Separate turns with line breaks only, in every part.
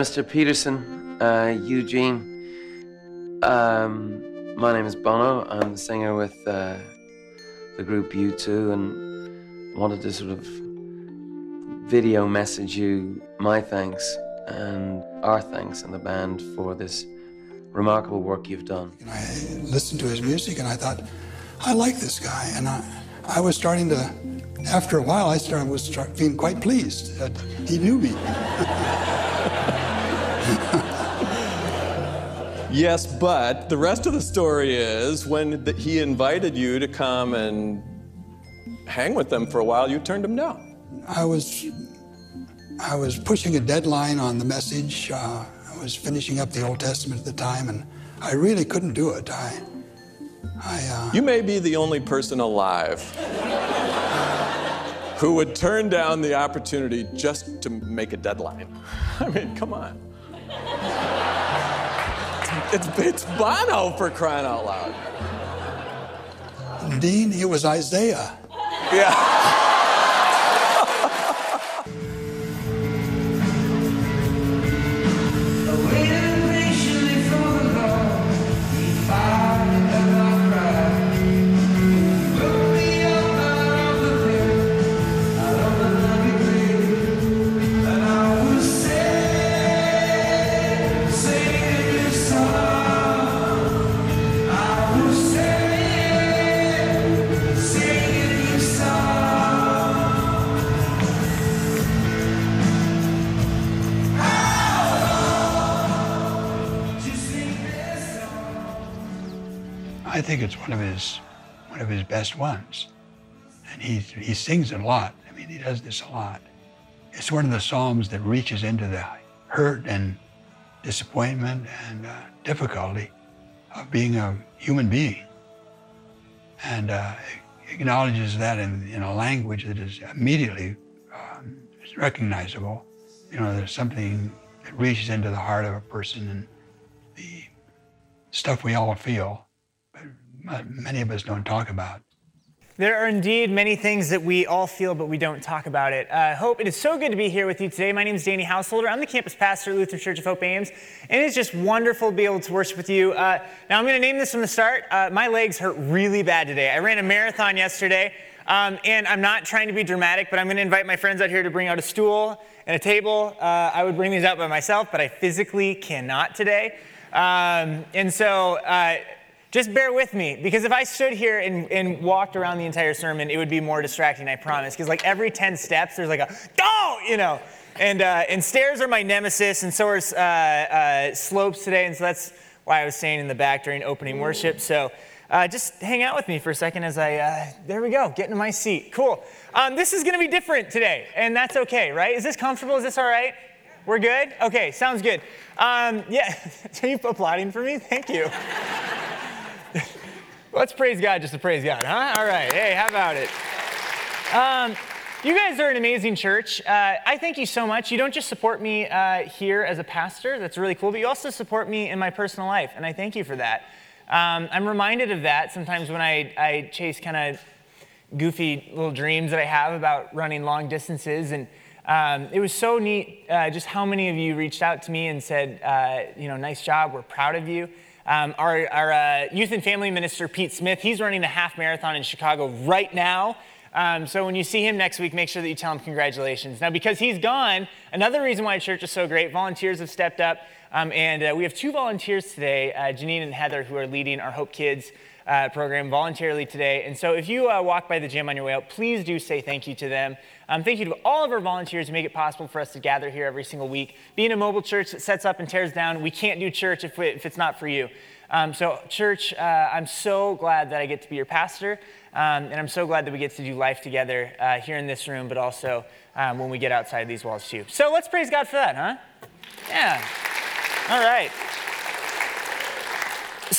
Mr. Peterson, uh, Eugene. Um, my name is Bono. I'm the singer with uh, the group U2 and wanted to sort of video message you my thanks and our thanks and the band for this remarkable work you've done.
And I listened to his music and I thought, I like this guy. And I, I was starting to, after a while, I started was start feeling quite pleased that he knew me.
Yes, but the rest of the story is when the, he invited you to come and hang with them for a while, you turned him down.
I was, I was pushing a deadline on the message. Uh, I was finishing up the Old Testament at the time, and I really couldn't do it. I, I. Uh,
You may be the only person alive who would turn down the opportunity just to make a deadline. I mean, come on. It's, it's Bono for crying out loud.
Dean, it was Isaiah.
Yeah.
Think it's one of his, one of his best ones, and he he sings it a lot. I mean, he does this a lot. It's one of the psalms that reaches into the hurt and disappointment and uh, difficulty of being a human being, and uh, acknowledges that in, in a language that is immediately um, recognizable. You know, there's something that reaches into the heart of a person and the stuff we all feel many of us don't talk about.
There are indeed many things that we all feel, but we don't talk about it. Uh, Hope, it is so good to be here with you today. My name is Danny Householder. I'm the campus pastor at Lutheran Church of Hope Ames, and it's just wonderful to be able to worship with you. Uh, now, I'm going to name this from the start. Uh, my legs hurt really bad today. I ran a marathon yesterday, um, and I'm not trying to be dramatic, but I'm going to invite my friends out here to bring out a stool and a table. Uh, I would bring these out by myself, but I physically cannot today. Um, and so, uh, just bear with me, because if I stood here and, and, walked around the entire sermon, it would be more distracting, I promise. Because like every 10 steps, there's like a, go, you know. And, uh, and stairs are my nemesis, and so are uh, uh, slopes today. And so that's why I was staying in the back during opening worship. So uh, just hang out with me for a second as I, uh, there we go, get into my seat. Cool. Um, this is going to be different today, and that's okay, right? Is this comfortable? Is this all right? We're good? Okay, sounds good. Um, yeah, are you applauding for me? Thank you. Let's praise God just to praise God, huh? All right. Hey, how about it? Um, you guys are an amazing church. Uh, I thank you so much. You don't just support me uh, here as a pastor, that's really cool, but you also support me in my personal life, and I thank you for that. Um, I'm reminded of that sometimes when I, I chase kind of goofy little dreams that I have about running long distances. And um, it was so neat uh, just how many of you reached out to me and said, uh, you know, nice job, we're proud of you. Um, our, our uh, youth and family minister, Pete Smith, he's running a half marathon in Chicago right now. Um, so when you see him next week, make sure that you tell him congratulations. Now, because he's gone, another reason why church is so great, volunteers have stepped up. Um, and uh, we have two volunteers today, uh, Janine and Heather, who are leading our Hope Kids uh, program voluntarily today. And so if you uh, walk by the gym on your way out, please do say thank you to them. Um, thank you to all of our volunteers who make it possible for us to gather here every single week. Being a mobile church that sets up and tears down, we can't do church if, we, if it's not for you. Um, so, church, uh, I'm so glad that I get to be your pastor, um, and I'm so glad that we get to do life together uh, here in this room, but also um, when we get outside these walls too. So, let's praise God for that, huh? Yeah. All right.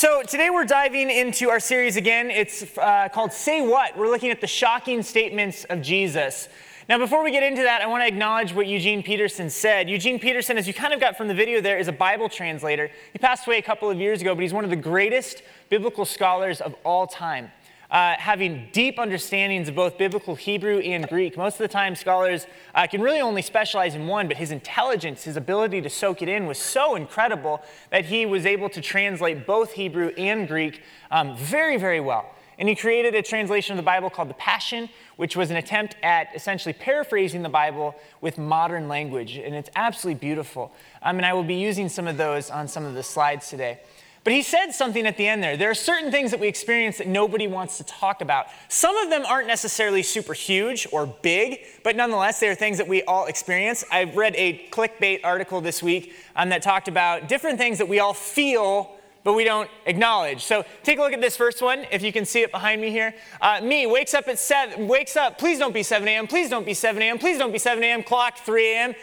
So, today we're diving into our series again. It's uh, called Say What. We're looking at the shocking statements of Jesus. Now, before we get into that, I want to acknowledge what Eugene Peterson said. Eugene Peterson, as you kind of got from the video there, is a Bible translator. He passed away a couple of years ago, but he's one of the greatest biblical scholars of all time. Uh, having deep understandings of both biblical Hebrew and Greek. Most of the time, scholars uh, can really only specialize in one, but his intelligence, his ability to soak it in was so incredible that he was able to translate both Hebrew and Greek um, very, very well. And he created a translation of the Bible called the Passion, which was an attempt at essentially paraphrasing the Bible with modern language. And it's absolutely beautiful. Um, and I will be using some of those on some of the slides today. But he said something at the end there. There are certain things that we experience that nobody wants to talk about. Some of them aren't necessarily super huge or big, but nonetheless, they are things that we all experience. I've read a clickbait article this week um, that talked about different things that we all feel but we don't acknowledge. So take a look at this first one, if you can see it behind me here. Uh, me wakes up at 7, wakes up, please don't be 7 a.m., please don't be 7 a.m., please don't be 7 a.m., clock 3 a.m.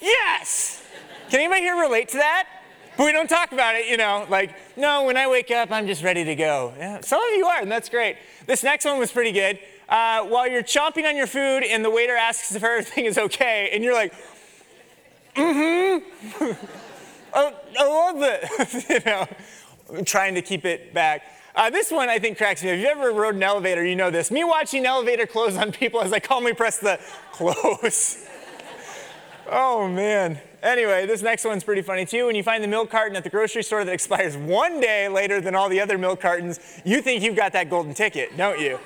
Yes! Can anybody here relate to that? But we don't talk about it, you know, like, no, when I wake up, I'm just ready to go. Yeah, some of you are, and that's great. This next one was pretty good. Uh, while you're chomping on your food and the waiter asks if everything is okay, and you're like, mm hmm. I, I love it. you know, I'm trying to keep it back. Uh, this one I think cracks me. If you ever rode an elevator, you know this. Me watching elevator close on people as I calmly press the close. oh man. Anyway, this next one's pretty funny too. When you find the milk carton at the grocery store that expires one day later than all the other milk cartons, you think you've got that golden ticket, don't you?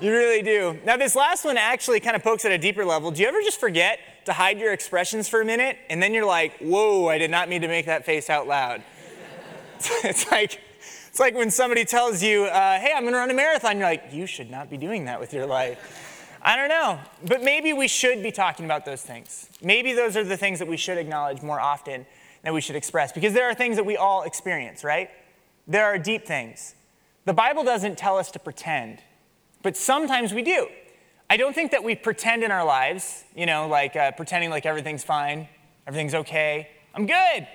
You really do. Now, this last one actually kind of pokes at a deeper level. Do you ever just forget to hide your expressions for a minute and then you're like, whoa, I did not mean to make that face out loud? it's like, it's like when somebody tells you, uh, hey, I'm going to run a marathon. You're like, you should not be doing that with your life. I don't know. But maybe we should be talking about those things. Maybe those are the things that we should acknowledge more often that we should express because there are things that we all experience, right? There are deep things. The Bible doesn't tell us to pretend, but sometimes we do. I don't think that we pretend in our lives, you know, like uh, pretending like everything's fine, everything's okay, I'm good,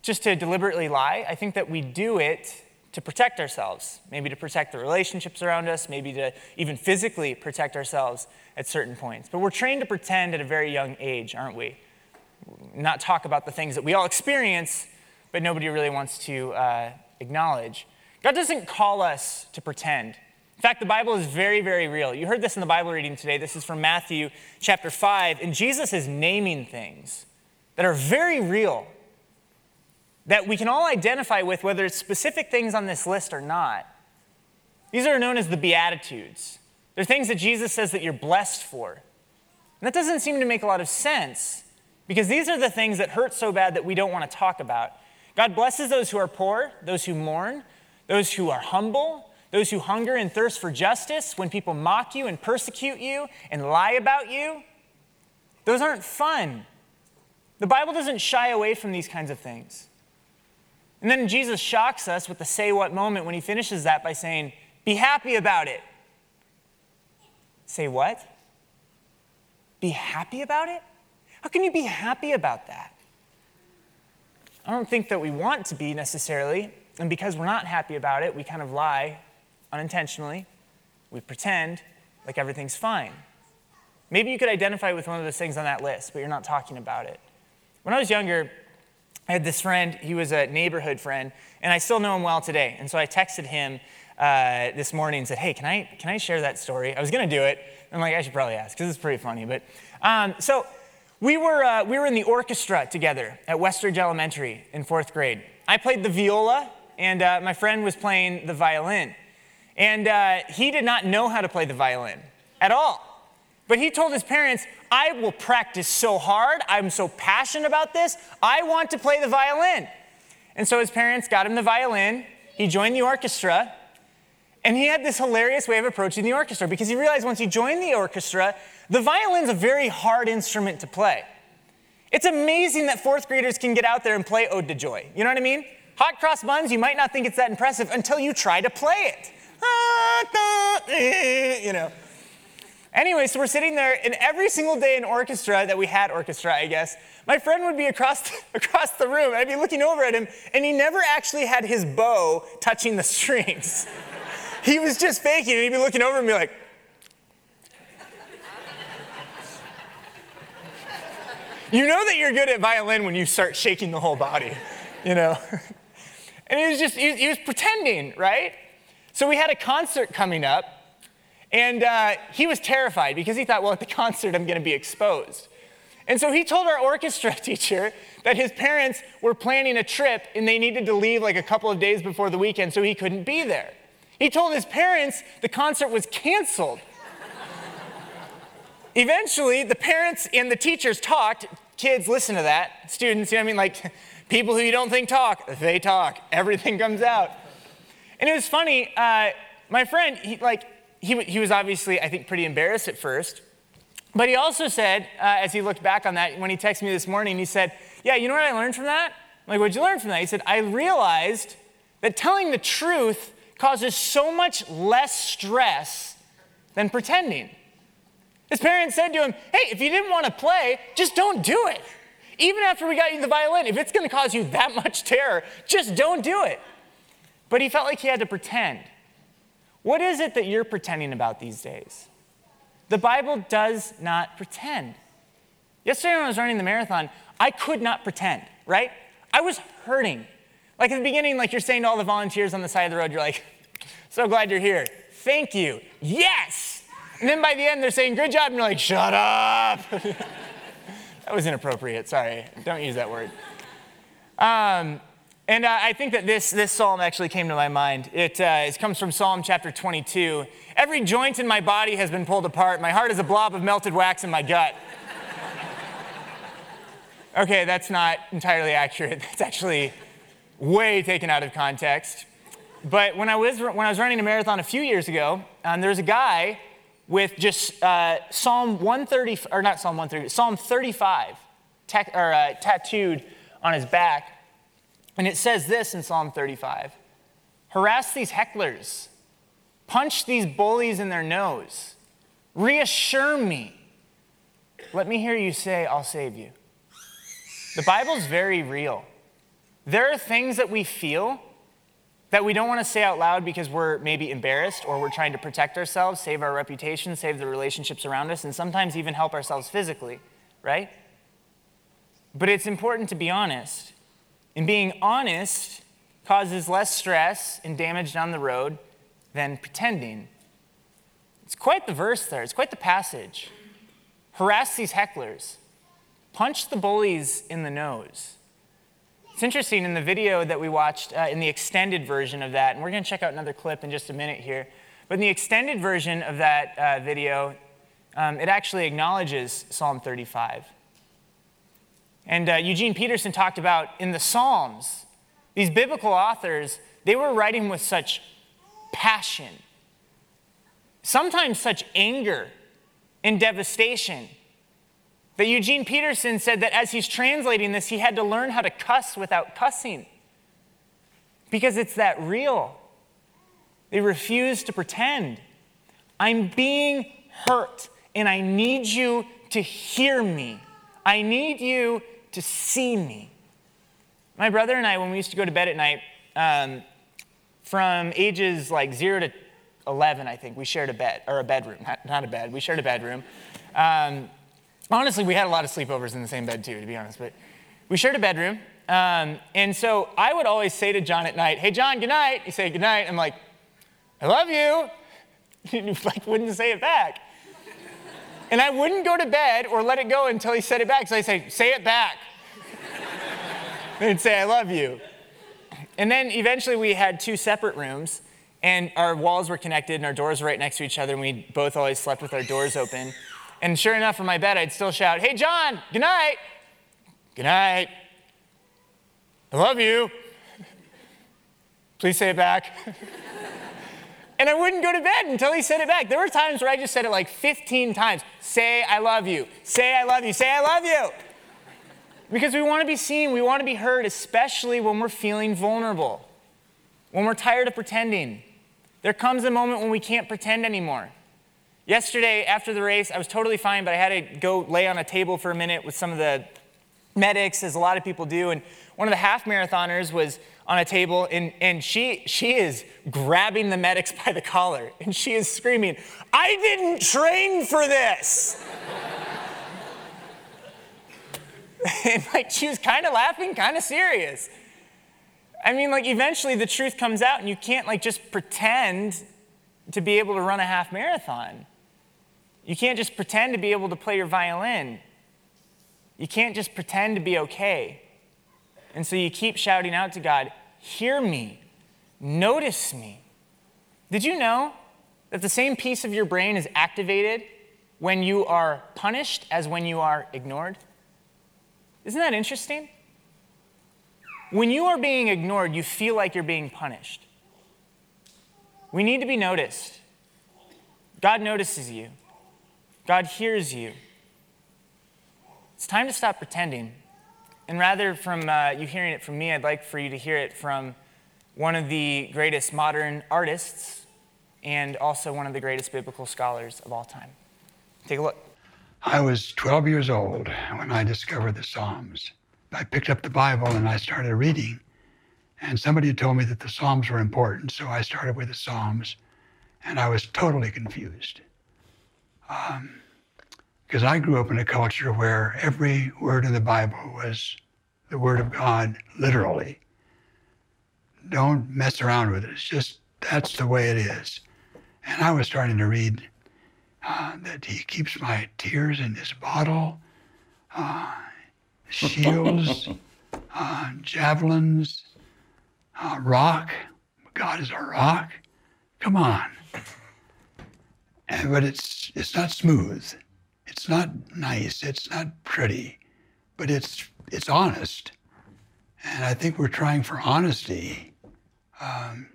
just to deliberately lie. I think that we do it to protect ourselves, maybe to protect the relationships around us, maybe to even physically protect ourselves at certain points. But we're trained to pretend at a very young age, aren't we? Not talk about the things that we all experience, but nobody really wants to uh, acknowledge. God doesn't call us to pretend. In fact, the Bible is very, very real. You heard this in the Bible reading today. This is from Matthew chapter 5, and Jesus is naming things that are very real that we can all identify with, whether it's specific things on this list or not. These are known as the Beatitudes. They're things that Jesus says that you're blessed for. And that doesn't seem to make a lot of sense because these are the things that hurt so bad that we don't want to talk about. God blesses those who are poor, those who mourn, those who are humble, those who hunger and thirst for justice, when people mock you and persecute you and lie about you. Those aren't fun. The Bible doesn't shy away from these kinds of things. And then Jesus shocks us with the say what moment when he finishes that by saying, Be happy about it. Say what? Be happy about it? How can you be happy about that? I don't think that we want to be necessarily, and because we're not happy about it, we kind of lie unintentionally. We pretend like everything's fine. Maybe you could identify with one of those things on that list, but you're not talking about it. When I was younger, I had this friend, he was a neighborhood friend, and I still know him well today. And so I texted him uh, this morning and said, Hey, can I, can I share that story? I was going to do it. I'm like, I should probably ask because it's pretty funny. But um, so we were, uh, we were in the orchestra together at Westridge Elementary in fourth grade. I played the viola, and uh, my friend was playing the violin. And uh, he did not know how to play the violin at all. But he told his parents, I will practice so hard. I'm so passionate about this. I want to play the violin. And so his parents got him the violin. He joined the orchestra. And he had this hilarious way of approaching the orchestra because he realized once he joined the orchestra, the violin's a very hard instrument to play. It's amazing that fourth graders can get out there and play Ode to Joy. You know what I mean? Hot cross buns, you might not think it's that impressive until you try to play it. Ah, ah, eh, you know. Anyway, so we're sitting there, and every single day in orchestra that we had orchestra, I guess, my friend would be across the, across the room. I'd be looking over at him, and he never actually had his bow touching the strings. he was just faking, and he'd be looking over and be like, You know that you're good at violin when you start shaking the whole body, you know? and he was just, he, he was pretending, right? So we had a concert coming up, and uh, he was terrified because he thought, well, at the concert, I'm going to be exposed. And so he told our orchestra teacher that his parents were planning a trip and they needed to leave like a couple of days before the weekend, so he couldn't be there. He told his parents the concert was canceled. Eventually, the parents and the teachers talked. Kids, listen to that. Students, you know what I mean? Like people who you don't think talk, they talk. Everything comes out. And it was funny. Uh, my friend, he, like, he, he was obviously, I think, pretty embarrassed at first. But he also said, uh, as he looked back on that, when he texted me this morning, he said, Yeah, you know what I learned from that? I'm like, what'd you learn from that? He said, I realized that telling the truth causes so much less stress than pretending. His parents said to him, Hey, if you didn't want to play, just don't do it. Even after we got you the violin, if it's going to cause you that much terror, just don't do it. But he felt like he had to pretend. What is it that you're pretending about these days? The Bible does not pretend. Yesterday, when I was running the marathon, I could not pretend, right? I was hurting. Like at the beginning, like you're saying to all the volunteers on the side of the road, you're like, so glad you're here. Thank you. Yes. And then by the end, they're saying, good job. And you're like, shut up. that was inappropriate. Sorry. Don't use that word. Um, and uh, I think that this, this psalm actually came to my mind. It, uh, it comes from Psalm chapter 22. Every joint in my body has been pulled apart. My heart is a blob of melted wax in my gut. okay, that's not entirely accurate. That's actually way taken out of context. But when I was, when I was running a marathon a few years ago, um, there was a guy with just uh, Psalm 130, or not Psalm 130, Psalm 35 or, uh, tattooed on his back. And it says this in Psalm 35 Harass these hecklers, punch these bullies in their nose, reassure me. Let me hear you say, I'll save you. The Bible's very real. There are things that we feel that we don't want to say out loud because we're maybe embarrassed or we're trying to protect ourselves, save our reputation, save the relationships around us, and sometimes even help ourselves physically, right? But it's important to be honest. And being honest causes less stress and damage down the road than pretending. It's quite the verse there, it's quite the passage. Harass these hecklers, punch the bullies in the nose. It's interesting in the video that we watched, uh, in the extended version of that, and we're going to check out another clip in just a minute here. But in the extended version of that uh, video, um, it actually acknowledges Psalm 35. And uh, Eugene Peterson talked about in the Psalms, these biblical authors, they were writing with such passion, sometimes such anger and devastation. That Eugene Peterson said that as he's translating this, he had to learn how to cuss without cussing because it's that real. They refuse to pretend. I'm being hurt and I need you to hear me. I need you to see me. My brother and I, when we used to go to bed at night, um, from ages like zero to 11, I think, we shared a bed, or a bedroom, not, not a bed, we shared a bedroom. Um, honestly, we had a lot of sleepovers in the same bed too, to be honest, but we shared a bedroom. Um, and so I would always say to John at night, Hey, John, good night. He say, Good night. I'm like, I love you. He like wouldn't say it back. And I wouldn't go to bed or let it go until he said it back. So I'd say, say it back. and say, I love you. And then eventually we had two separate rooms, and our walls were connected, and our doors were right next to each other, and we both always slept with our doors open. And sure enough, from my bed, I'd still shout, Hey, John, good night. Good night. I love you. Please say it back. And I wouldn't go to bed until he said it back. There were times where I just said it like 15 times say, I love you. Say, I love you. Say, I love you. Because we want to be seen, we want to be heard, especially when we're feeling vulnerable, when we're tired of pretending. There comes a moment when we can't pretend anymore. Yesterday, after the race, I was totally fine, but I had to go lay on a table for a minute with some of the medics, as a lot of people do. And one of the half marathoners was on a table, and, and she, she is grabbing the medics by the collar, and she is screaming, I didn't train for this. and like she was kind of laughing, kind of serious. I mean, like, eventually the truth comes out, and you can't, like, just pretend to be able to run a half marathon. You can't just pretend to be able to play your violin. You can't just pretend to be okay. And so you keep shouting out to God, Hear me, notice me. Did you know that the same piece of your brain is activated when you are punished as when you are ignored? Isn't that interesting? When you are being ignored, you feel like you're being punished. We need to be noticed. God notices you, God hears you. It's time to stop pretending. And rather from uh, you hearing it from me, I'd like for you to hear it from one of the greatest modern artists and also one of the greatest biblical scholars of all time. Take a look.
I was 12 years old when I discovered the Psalms. I picked up the Bible and I started reading. And somebody told me that the Psalms were important, so I started with the Psalms. And I was totally confused. Because I grew up in a culture where every word in the Bible was the Word of God, literally. Don't mess around with it. It's just, that's the way it is. And I was starting to read uh, that he keeps my tears in his bottle, uh, shields, uh, javelins, uh, rock. God is a rock. Come on. And, but it's it's not smooth. It's not nice. It's not pretty, but it's it's honest. And I think we're trying for honesty, um,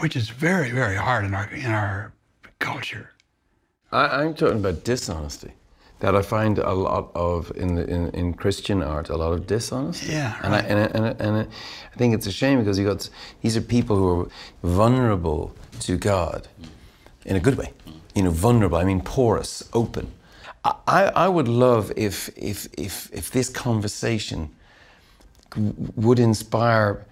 which is very very hard in our in our culture.
I, I'm talking about dishonesty. That I find a lot of in, the, in in Christian art, a lot of dishonesty.
Yeah,
and I, and I, and, I, and I think it's a shame because you got these are people who are vulnerable to God, in a good way. You know, vulnerable. I mean, porous, open. I, I would love if if if if this conversation would inspire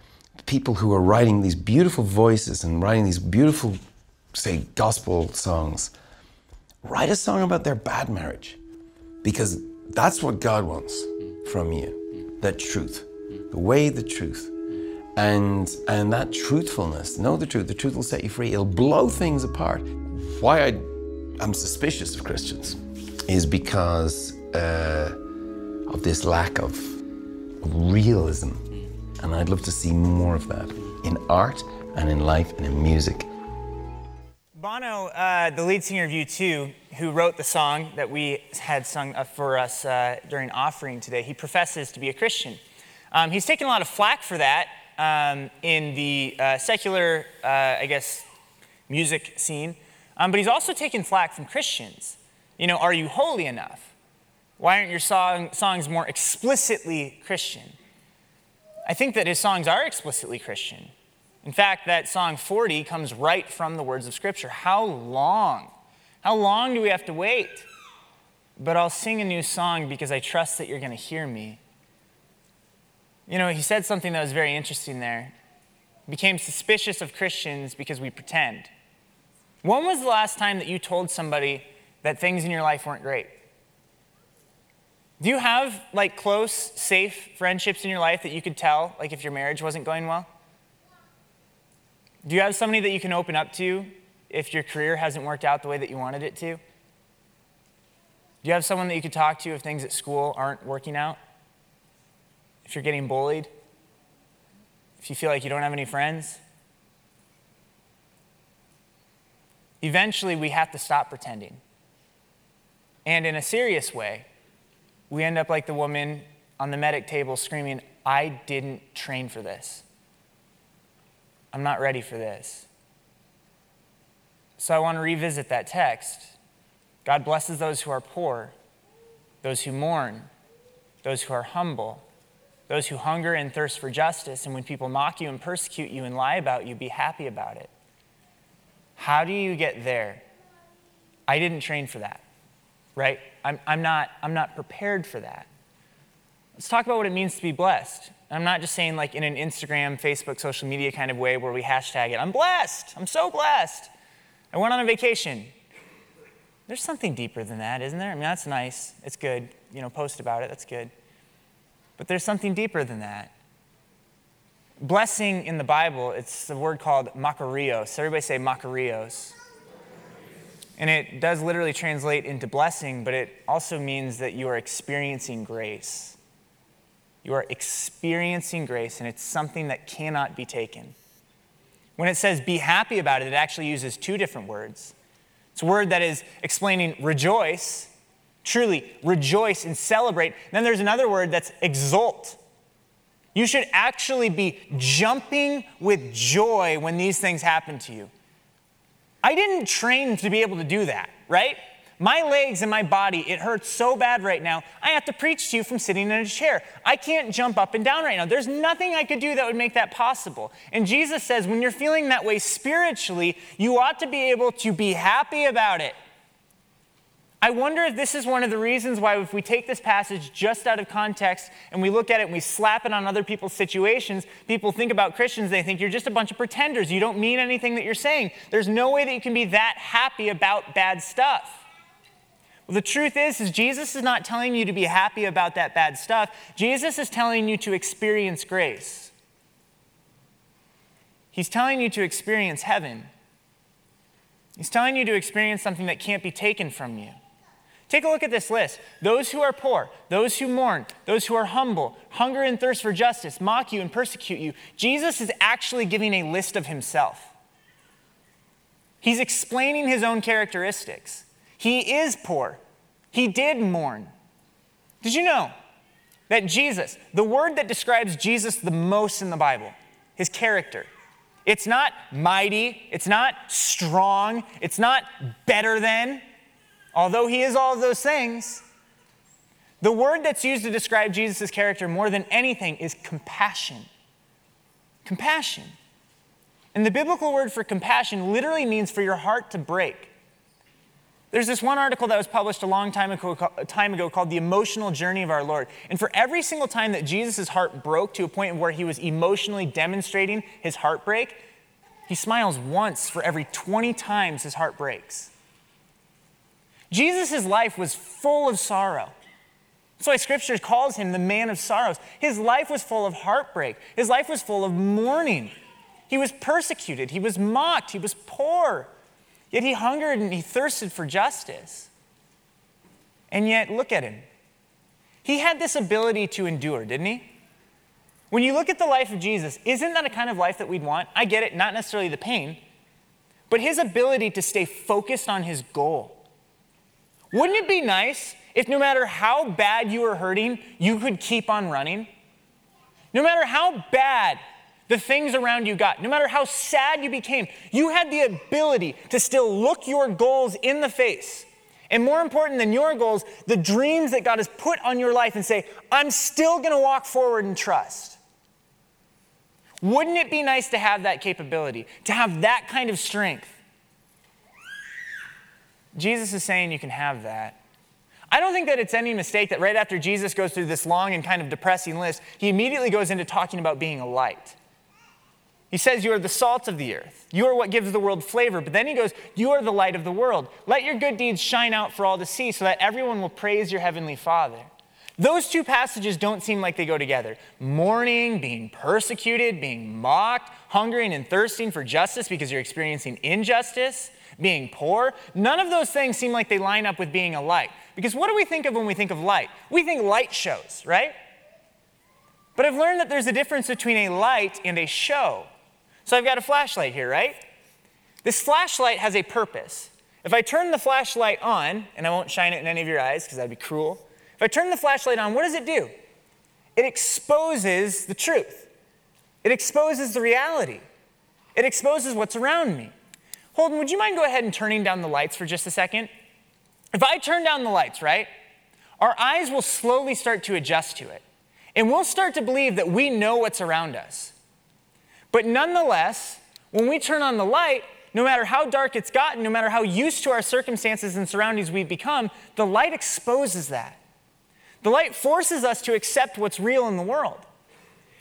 people who are writing these beautiful voices and writing these beautiful, say, gospel songs. Write a song about their bad marriage because that's what God wants from you that truth, the way, the truth. And, and that truthfulness, know the truth, the truth will set you free. It'll blow things apart. Why I, I'm suspicious of Christians is because uh, of this lack of realism. And I'd love to see more of that in art and in life and in music.
Bono, uh, the lead singer of U2, who wrote the song that we had sung for us uh, during offering today, he professes to be a Christian. Um, he's taken a lot of flack for that um, in the uh, secular, uh, I guess, music scene, um, but he's also taken flack from Christians. You know, are you holy enough? Why aren't your song, songs more explicitly Christian? I think that his songs are explicitly Christian. In fact, that song 40 comes right from the words of Scripture. How long? How long do we have to wait? But I'll sing a new song because I trust that you're going to hear me. You know, he said something that was very interesting there. Became suspicious of Christians because we pretend. When was the last time that you told somebody that things in your life weren't great? Do you have like close, safe friendships in your life that you could tell, like if your marriage wasn't going well? Do you have somebody that you can open up to if your career hasn't worked out the way that you wanted it to? Do you have someone that you could talk to if things at school aren't working out? If you're getting bullied? If you feel like you don't have any friends? Eventually, we have to stop pretending. And in a serious way, we end up like the woman on the medic table screaming, I didn't train for this. I'm not ready for this. So I want to revisit that text. God blesses those who are poor, those who mourn, those who are humble, those who hunger and thirst for justice. And when people mock you and persecute you and lie about you, be happy about it. How do you get there? I didn't train for that, right? I'm, I'm, not, I'm not prepared for that. Let's talk about what it means to be blessed. I'm not just saying like in an Instagram, Facebook, social media kind of way where we hashtag it. I'm blessed. I'm so blessed. I went on a vacation. There's something deeper than that, isn't there? I mean, that's nice. It's good. You know, post about it. That's good. But there's something deeper than that. Blessing in the Bible, it's the word called makarios. Everybody say makarios. And it does literally translate into blessing, but it also means that you are experiencing grace. You are experiencing grace, and it's something that cannot be taken. When it says be happy about it, it actually uses two different words. It's a word that is explaining rejoice, truly rejoice and celebrate. then there's another word that's exult. You should actually be jumping with joy when these things happen to you. I didn't train to be able to do that, right? My legs and my body, it hurts so bad right now. I have to preach to you from sitting in a chair. I can't jump up and down right now. There's nothing I could do that would make that possible. And Jesus says, when you're feeling that way spiritually, you ought to be able to be happy about it. I wonder if this is one of the reasons why, if we take this passage just out of context and we look at it and we slap it on other people's situations, people think about Christians, they think you're just a bunch of pretenders. You don't mean anything that you're saying. There's no way that you can be that happy about bad stuff. Well, the truth is, is Jesus is not telling you to be happy about that bad stuff. Jesus is telling you to experience grace. He's telling you to experience heaven. He's telling you to experience something that can't be taken from you. Take a look at this list. Those who are poor, those who mourn, those who are humble, hunger and thirst for justice, mock you and persecute you. Jesus is actually giving a list of himself. He's explaining his own characteristics. He is poor. He did mourn. Did you know that Jesus, the word that describes Jesus the most in the Bible, his character, it's not mighty, it's not strong, it's not better than, although he is all of those things, the word that's used to describe Jesus' character more than anything is compassion. Compassion. And the biblical word for compassion literally means for your heart to break. There's this one article that was published a long time ago, time ago called The Emotional Journey of Our Lord. And for every single time that Jesus' heart broke to a point where he was emotionally demonstrating his heartbreak, he smiles once for every 20 times his heart breaks. Jesus' life was full of sorrow. That's why scripture calls him the man of sorrows. His life was full of heartbreak, his life was full of mourning. He was persecuted, he was mocked, he was poor. Yet he hungered and he thirsted for justice. And yet, look at him. He had this ability to endure, didn't he? When you look at the life of Jesus, isn't that a kind of life that we'd want? I get it, not necessarily the pain, but his ability to stay focused on his goal. Wouldn't it be nice if no matter how bad you were hurting, you could keep on running? No matter how bad the things around you got, no matter how sad you became, you had the ability to still look your goals in the face. And more important than your goals, the dreams that God has put on your life and say, I'm still going to walk forward and trust. Wouldn't it be nice to have that capability, to have that kind of strength? Jesus is saying you can have that. I don't think that it's any mistake that right after Jesus goes through this long and kind of depressing list, he immediately goes into talking about being a light. He says, You are the salt of the earth. You are what gives the world flavor. But then he goes, You are the light of the world. Let your good deeds shine out for all to see so that everyone will praise your heavenly Father. Those two passages don't seem like they go together. Mourning, being persecuted, being mocked, hungering and thirsting for justice because you're experiencing injustice being poor. None of those things seem like they line up with being a light. Because what do we think of when we think of light? We think light shows, right? But I've learned that there's a difference between a light and a show. So I've got a flashlight here, right? This flashlight has a purpose. If I turn the flashlight on, and I won't shine it in any of your eyes because that'd be cruel. If I turn the flashlight on, what does it do? It exposes the truth. It exposes the reality. It exposes what's around me. Holden, would you mind go ahead and turning down the lights for just a second? If I turn down the lights, right, our eyes will slowly start to adjust to it. And we'll start to believe that we know what's around us. But nonetheless, when we turn on the light, no matter how dark it's gotten, no matter how used to our circumstances and surroundings we've become, the light exposes that. The light forces us to accept what's real in the world.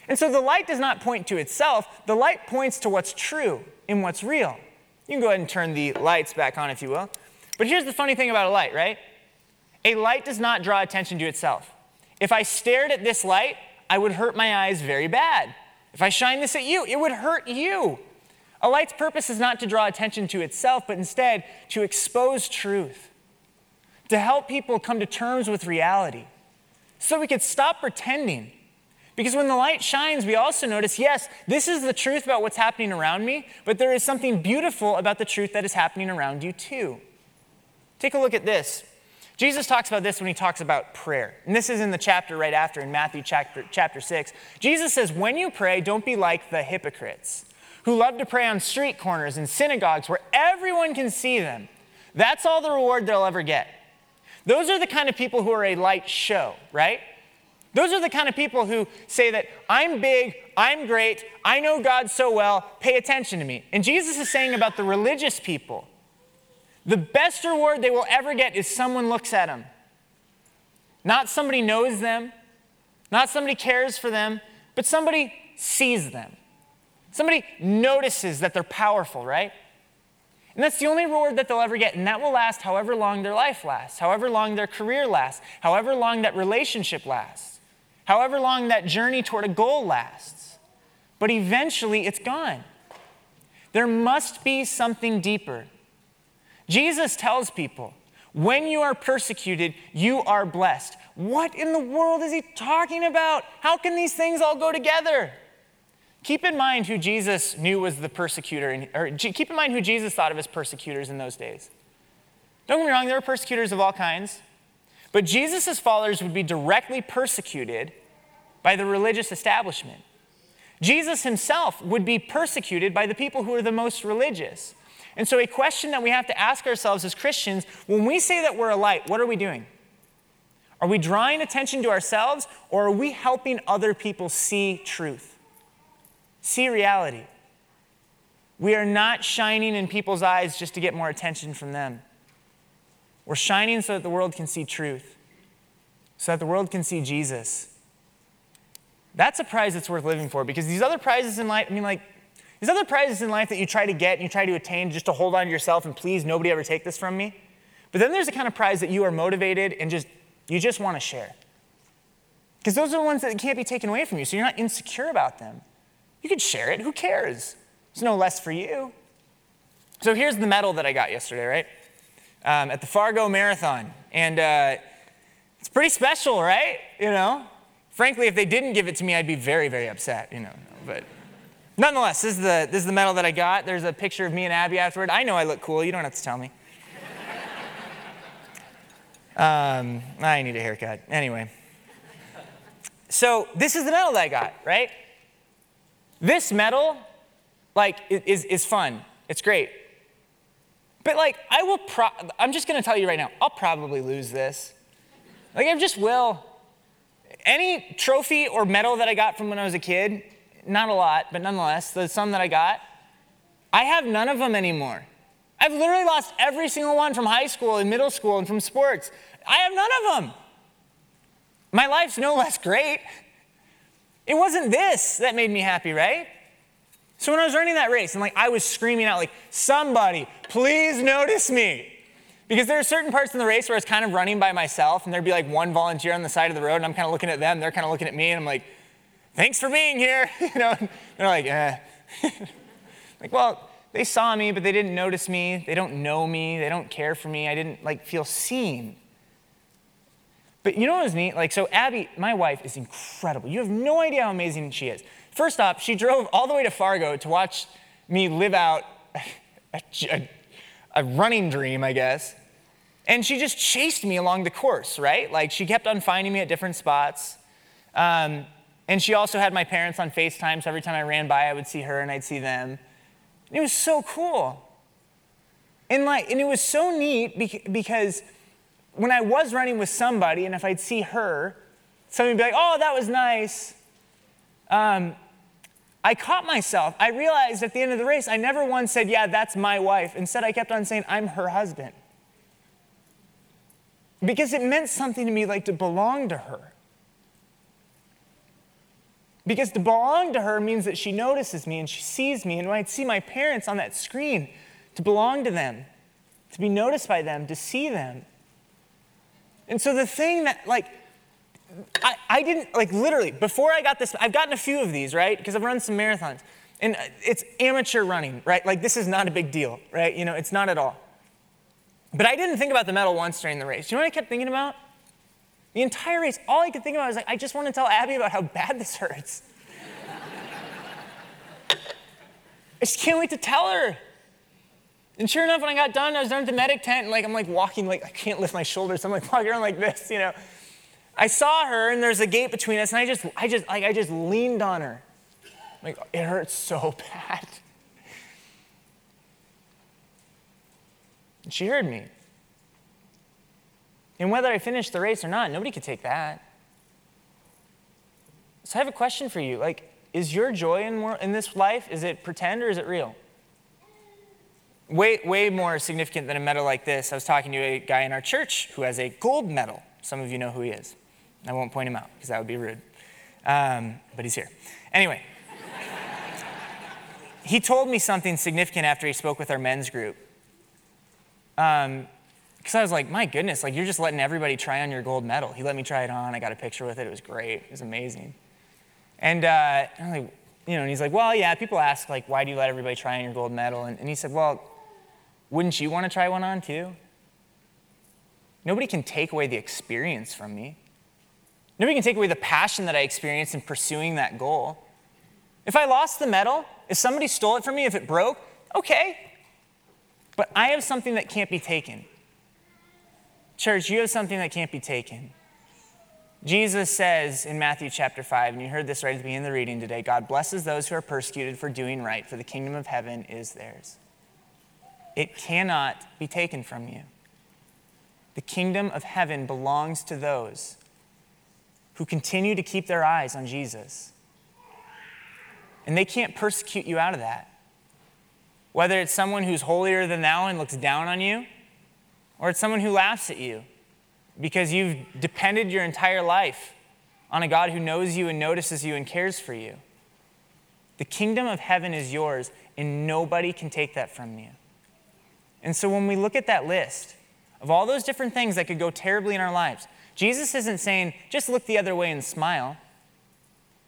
And so the light does not point to itself, the light points to what's true in what's real. You can go ahead and turn the lights back on if you will. But here's the funny thing about a light, right? A light does not draw attention to itself. If I stared at this light, I would hurt my eyes very bad. If I shine this at you, it would hurt you. A light's purpose is not to draw attention to itself, but instead to expose truth, to help people come to terms with reality, so we could stop pretending. Because when the light shines, we also notice yes, this is the truth about what's happening around me, but there is something beautiful about the truth that is happening around you too. Take a look at this. Jesus talks about this when he talks about prayer. And this is in the chapter right after, in Matthew chapter, chapter 6. Jesus says, When you pray, don't be like the hypocrites who love to pray on street corners and synagogues where everyone can see them. That's all the reward they'll ever get. Those are the kind of people who are a light show, right? Those are the kind of people who say that I'm big, I'm great, I know God so well, pay attention to me. And Jesus is saying about the religious people the best reward they will ever get is someone looks at them. Not somebody knows them, not somebody cares for them, but somebody sees them. Somebody notices that they're powerful, right? And that's the only reward that they'll ever get, and that will last however long their life lasts, however long their career lasts, however long that relationship lasts, however long that journey toward a goal lasts. But eventually it's gone. There must be something deeper. Jesus tells people, when you are persecuted, you are blessed. What in the world is he talking about? How can these things all go together? Keep in mind who Jesus knew was the persecutor, or keep in mind who Jesus thought of as persecutors in those days. Don't get me wrong, there were persecutors of all kinds, but Jesus' followers would be directly persecuted by the religious establishment. Jesus himself would be persecuted by the people who are the most religious. And so, a question that we have to ask ourselves as Christians when we say that we're a light, what are we doing? Are we drawing attention to ourselves or are we helping other people see truth, see reality? We are not shining in people's eyes just to get more attention from them. We're shining so that the world can see truth, so that the world can see Jesus. That's a prize that's worth living for because these other prizes in life, I mean, like, these other prizes in life that you try to get and you try to attain just to hold on to yourself and please nobody ever take this from me. But then there's the kind of prize that you are motivated and just you just want to share. Because those are the ones that can't be taken away from you, so you're not insecure about them. You could share it, who cares? It's no less for you. So here's the medal that I got yesterday, right? Um, at the Fargo Marathon. And uh, it's pretty special, right? You know? Frankly, if they didn't give it to me, I'd be very, very upset, you know. But Nonetheless, this is, the, this is the medal that I got. There's a picture of me and Abby afterward. I know I look cool. You don't have to tell me. Um, I need a haircut. Anyway. So this is the medal that I got, right? This medal, like, is, is fun. It's great. But like, I will, pro- I'm just gonna tell you right now, I'll probably lose this. Like, I just will. Any trophy or medal that I got from when I was a kid, not a lot, but nonetheless, the some that I got, I have none of them anymore. I've literally lost every single one from high school and middle school and from sports. I have none of them. My life's no less great. It wasn't this that made me happy, right? So when I was running that race and like I was screaming out like somebody please notice me because there are certain parts in the race where I was kind of running by myself and there'd be like one volunteer on the side of the road and I'm kind of looking at them they're kind of looking at me and I'm like thanks for being here. you know, and they're like, eh. like, well, they saw me, but they didn't notice me. They don't know me. They don't care for me. I didn't like feel seen. But you know what was neat? Like, so Abby, my wife, is incredible. You have no idea how amazing she is. First off, she drove all the way to Fargo to watch me live out a, a, a running dream, I guess. And she just chased me along the course, right? Like, she kept on finding me at different spots. Um, and she also had my parents on FaceTime, so every time I ran by, I would see her and I'd see them. And it was so cool. And, like, and it was so neat because when I was running with somebody, and if I'd see her, somebody would be like, oh, that was nice. Um, I caught myself. I realized at the end of the race, I never once said, yeah, that's my wife. Instead, I kept on saying, I'm her husband. Because it meant something to me like to belong to her. Because to belong to her means that she notices me and she sees me. And when I'd see my parents on that screen, to belong to them, to be noticed by them, to see them. And so the thing that, like, I, I didn't, like literally, before I got this, I've gotten a few of these, right? Because I've run some marathons. And uh, it's amateur running, right? Like this is not a big deal, right? You know, it's not at all. But I didn't think about the medal once during the race. You know what I kept thinking about? The entire race, all I could think about was like, I just want to tell Abby about how bad this hurts. I just can't wait to tell her. And sure enough, when I got done, I was done at the medic tent, and like I'm like walking, like I can't lift my shoulders. I'm like walking around like this, you know. I saw her, and there's a gate between us, and I just, I just, like I just leaned on her. Like it hurts so bad. And she heard me. And whether I finished the race or not, nobody could take that. So I have a question for you. Like, is your joy in, in this life, is it pretend or is it real? Way, way more significant than a medal like this. I was talking to a guy in our church who has a gold medal. Some of you know who he is. I won't point him out because that would be rude. Um, but he's here. Anyway, he told me something significant after he spoke with our men's group. Um, because I was like, my goodness, like you're just letting everybody try on your gold medal. He let me try it on. I got a picture with it. It was great. It was amazing. And uh, I'm like, you know, and he's like, well, yeah. People ask like, why do you let everybody try on your gold medal? And, and he said, well, wouldn't you want to try one on too? Nobody can take away the experience from me. Nobody can take away the passion that I experienced in pursuing that goal. If I lost the medal, if somebody stole it from me, if it broke, okay. But I have something that can't be taken. Church, you have something that can't be taken. Jesus says in Matthew chapter 5, and you heard this right at the beginning of the reading today God blesses those who are persecuted for doing right, for the kingdom of heaven is theirs. It cannot be taken from you. The kingdom of heaven belongs to those who continue to keep their eyes on Jesus. And they can't persecute you out of that. Whether it's someone who's holier than thou and looks down on you, or it's someone who laughs at you because you've depended your entire life on a God who knows you and notices you and cares for you. The kingdom of heaven is yours, and nobody can take that from you. And so when we look at that list of all those different things that could go terribly in our lives, Jesus isn't saying, just look the other way and smile.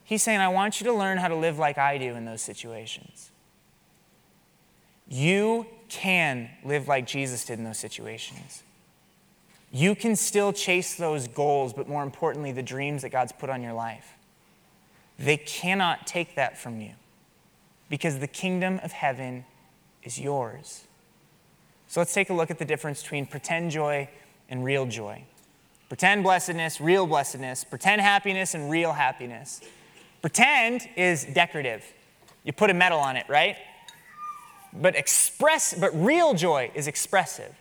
He's saying, I want you to learn how to live like I do in those situations. You can live like Jesus did in those situations. You can still chase those goals, but more importantly, the dreams that God's put on your life. They cannot take that from you because the kingdom of heaven is yours. So let's take a look at the difference between pretend joy and real joy. Pretend blessedness, real blessedness, pretend happiness, and real happiness. Pretend is decorative. You put a medal on it, right? But express, but real joy is expressive.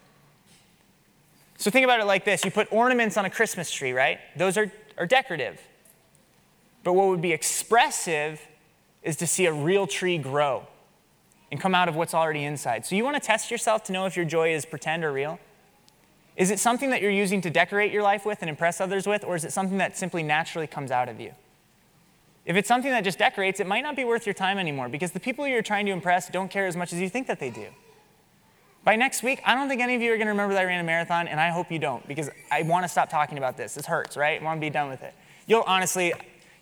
So think about it like this you put ornaments on a Christmas tree, right? Those are, are decorative. But what would be expressive is to see a real tree grow and come out of what's already inside. So you want to test yourself to know if your joy is pretend or real? Is it something that you're using to decorate your life with and impress others with, or is it something that simply naturally comes out of you? If it's something that just decorates, it might not be worth your time anymore because the people you're trying to impress don't care as much as you think that they do. By next week, I don't think any of you are going to remember that I ran a marathon, and I hope you don't because I want to stop talking about this. This hurts, right? I want to be done with it. You'll honestly,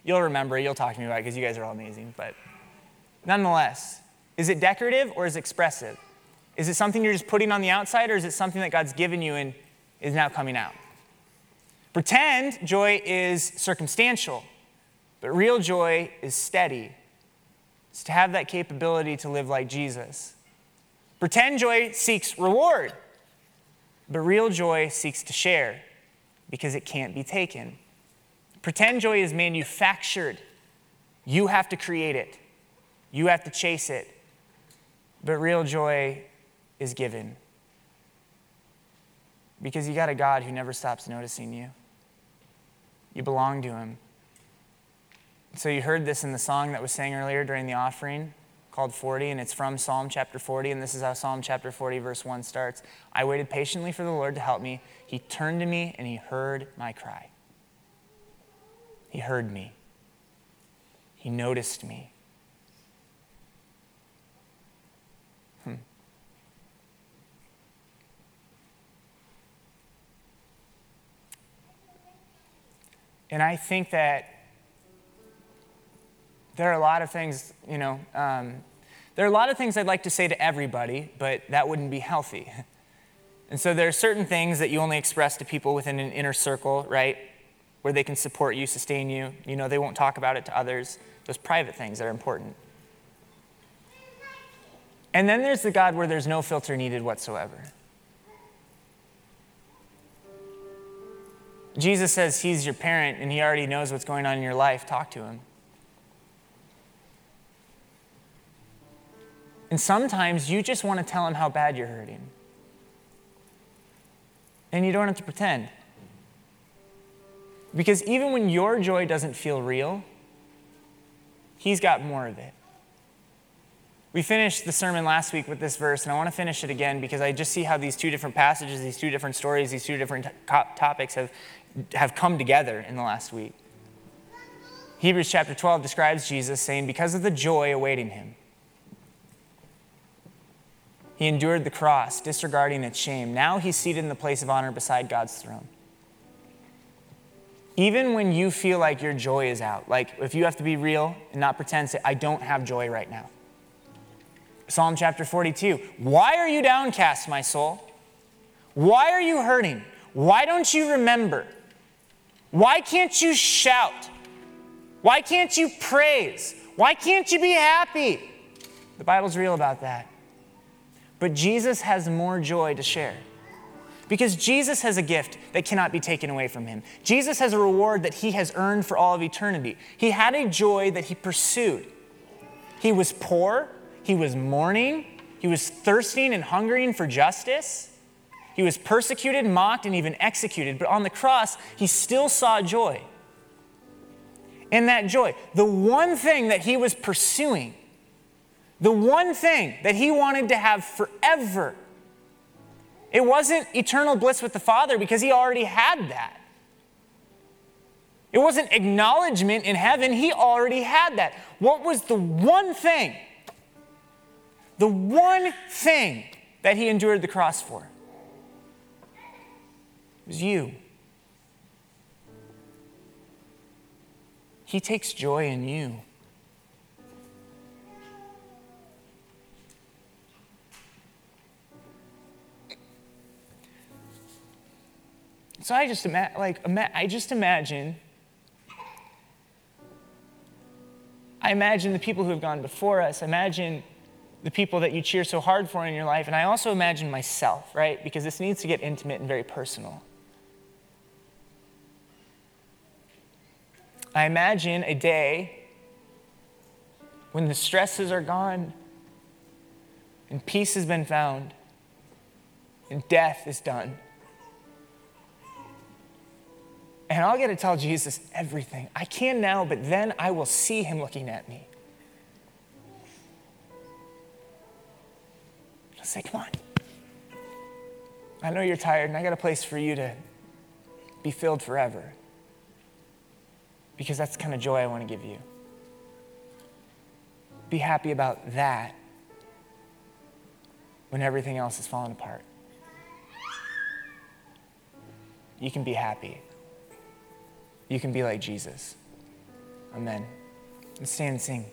you'll remember, you'll talk to me about it because you guys are all amazing. But nonetheless, is it decorative or is it expressive? Is it something you're just putting on the outside, or is it something that God's given you and is now coming out? Pretend joy is circumstantial, but real joy is steady. It's to have that capability to live like Jesus. Pretend joy seeks reward, but real joy seeks to share because it can't be taken. Pretend joy is manufactured. You have to create it, you have to chase it. But real joy is given. Because you got a God who never stops noticing you. You belong to Him. So you heard this in the song that was sang earlier during the offering called 40, and it's from Psalm chapter 40, and this is how Psalm chapter 40, verse 1 starts. I waited patiently for the Lord to help me. He turned to me and he heard my cry. He heard me. He noticed me. And I think that there are a lot of things, you know, um, there are a lot of things I'd like to say to everybody, but that wouldn't be healthy. And so there are certain things that you only express to people within an inner circle, right? Where they can support you, sustain you. You know, they won't talk about it to others. Those private things that are important. And then there's the God where there's no filter needed whatsoever. Jesus says he's your parent and he already knows what's going on in your life. Talk to him. And sometimes you just want to tell him how bad you're hurting. And you don't have to pretend. Because even when your joy doesn't feel real, He's got more of it. We finished the sermon last week with this verse, and I want to finish it again because I just see how these two different passages, these two different stories, these two different topics have, have come together in the last week. Hebrews chapter 12 describes Jesus saying, Because of the joy awaiting him, he endured the cross, disregarding its shame. Now he's seated in the place of honor beside God's throne. Even when you feel like your joy is out, like if you have to be real and not pretend, say, I don't have joy right now. Psalm chapter 42 Why are you downcast, my soul? Why are you hurting? Why don't you remember? Why can't you shout? Why can't you praise? Why can't you be happy? The Bible's real about that. But Jesus has more joy to share. Because Jesus has a gift that cannot be taken away from him. Jesus has a reward that he has earned for all of eternity. He had a joy that he pursued. He was poor, he was mourning, he was thirsting and hungering for justice. He was persecuted, mocked, and even executed. But on the cross, he still saw joy. And that joy, the one thing that he was pursuing, the one thing that he wanted to have forever. It wasn't eternal bliss with the Father because he already had that. It wasn't acknowledgement in heaven, he already had that. What was the one thing? The one thing that he endured the cross for? Was you. He takes joy in you. So I just ima- like ima- I just imagine I imagine the people who have gone before us. Imagine the people that you cheer so hard for in your life. And I also imagine myself, right? Because this needs to get intimate and very personal. I imagine a day when the stresses are gone and peace has been found and death is done. And I'll get to tell Jesus everything. I can now, but then I will see him looking at me. I'll say, Come on. I know you're tired, and I got a place for you to be filled forever. Because that's the kind of joy I want to give you. Be happy about that when everything else is falling apart. You can be happy you can be like Jesus. Amen. Let's stand and sing.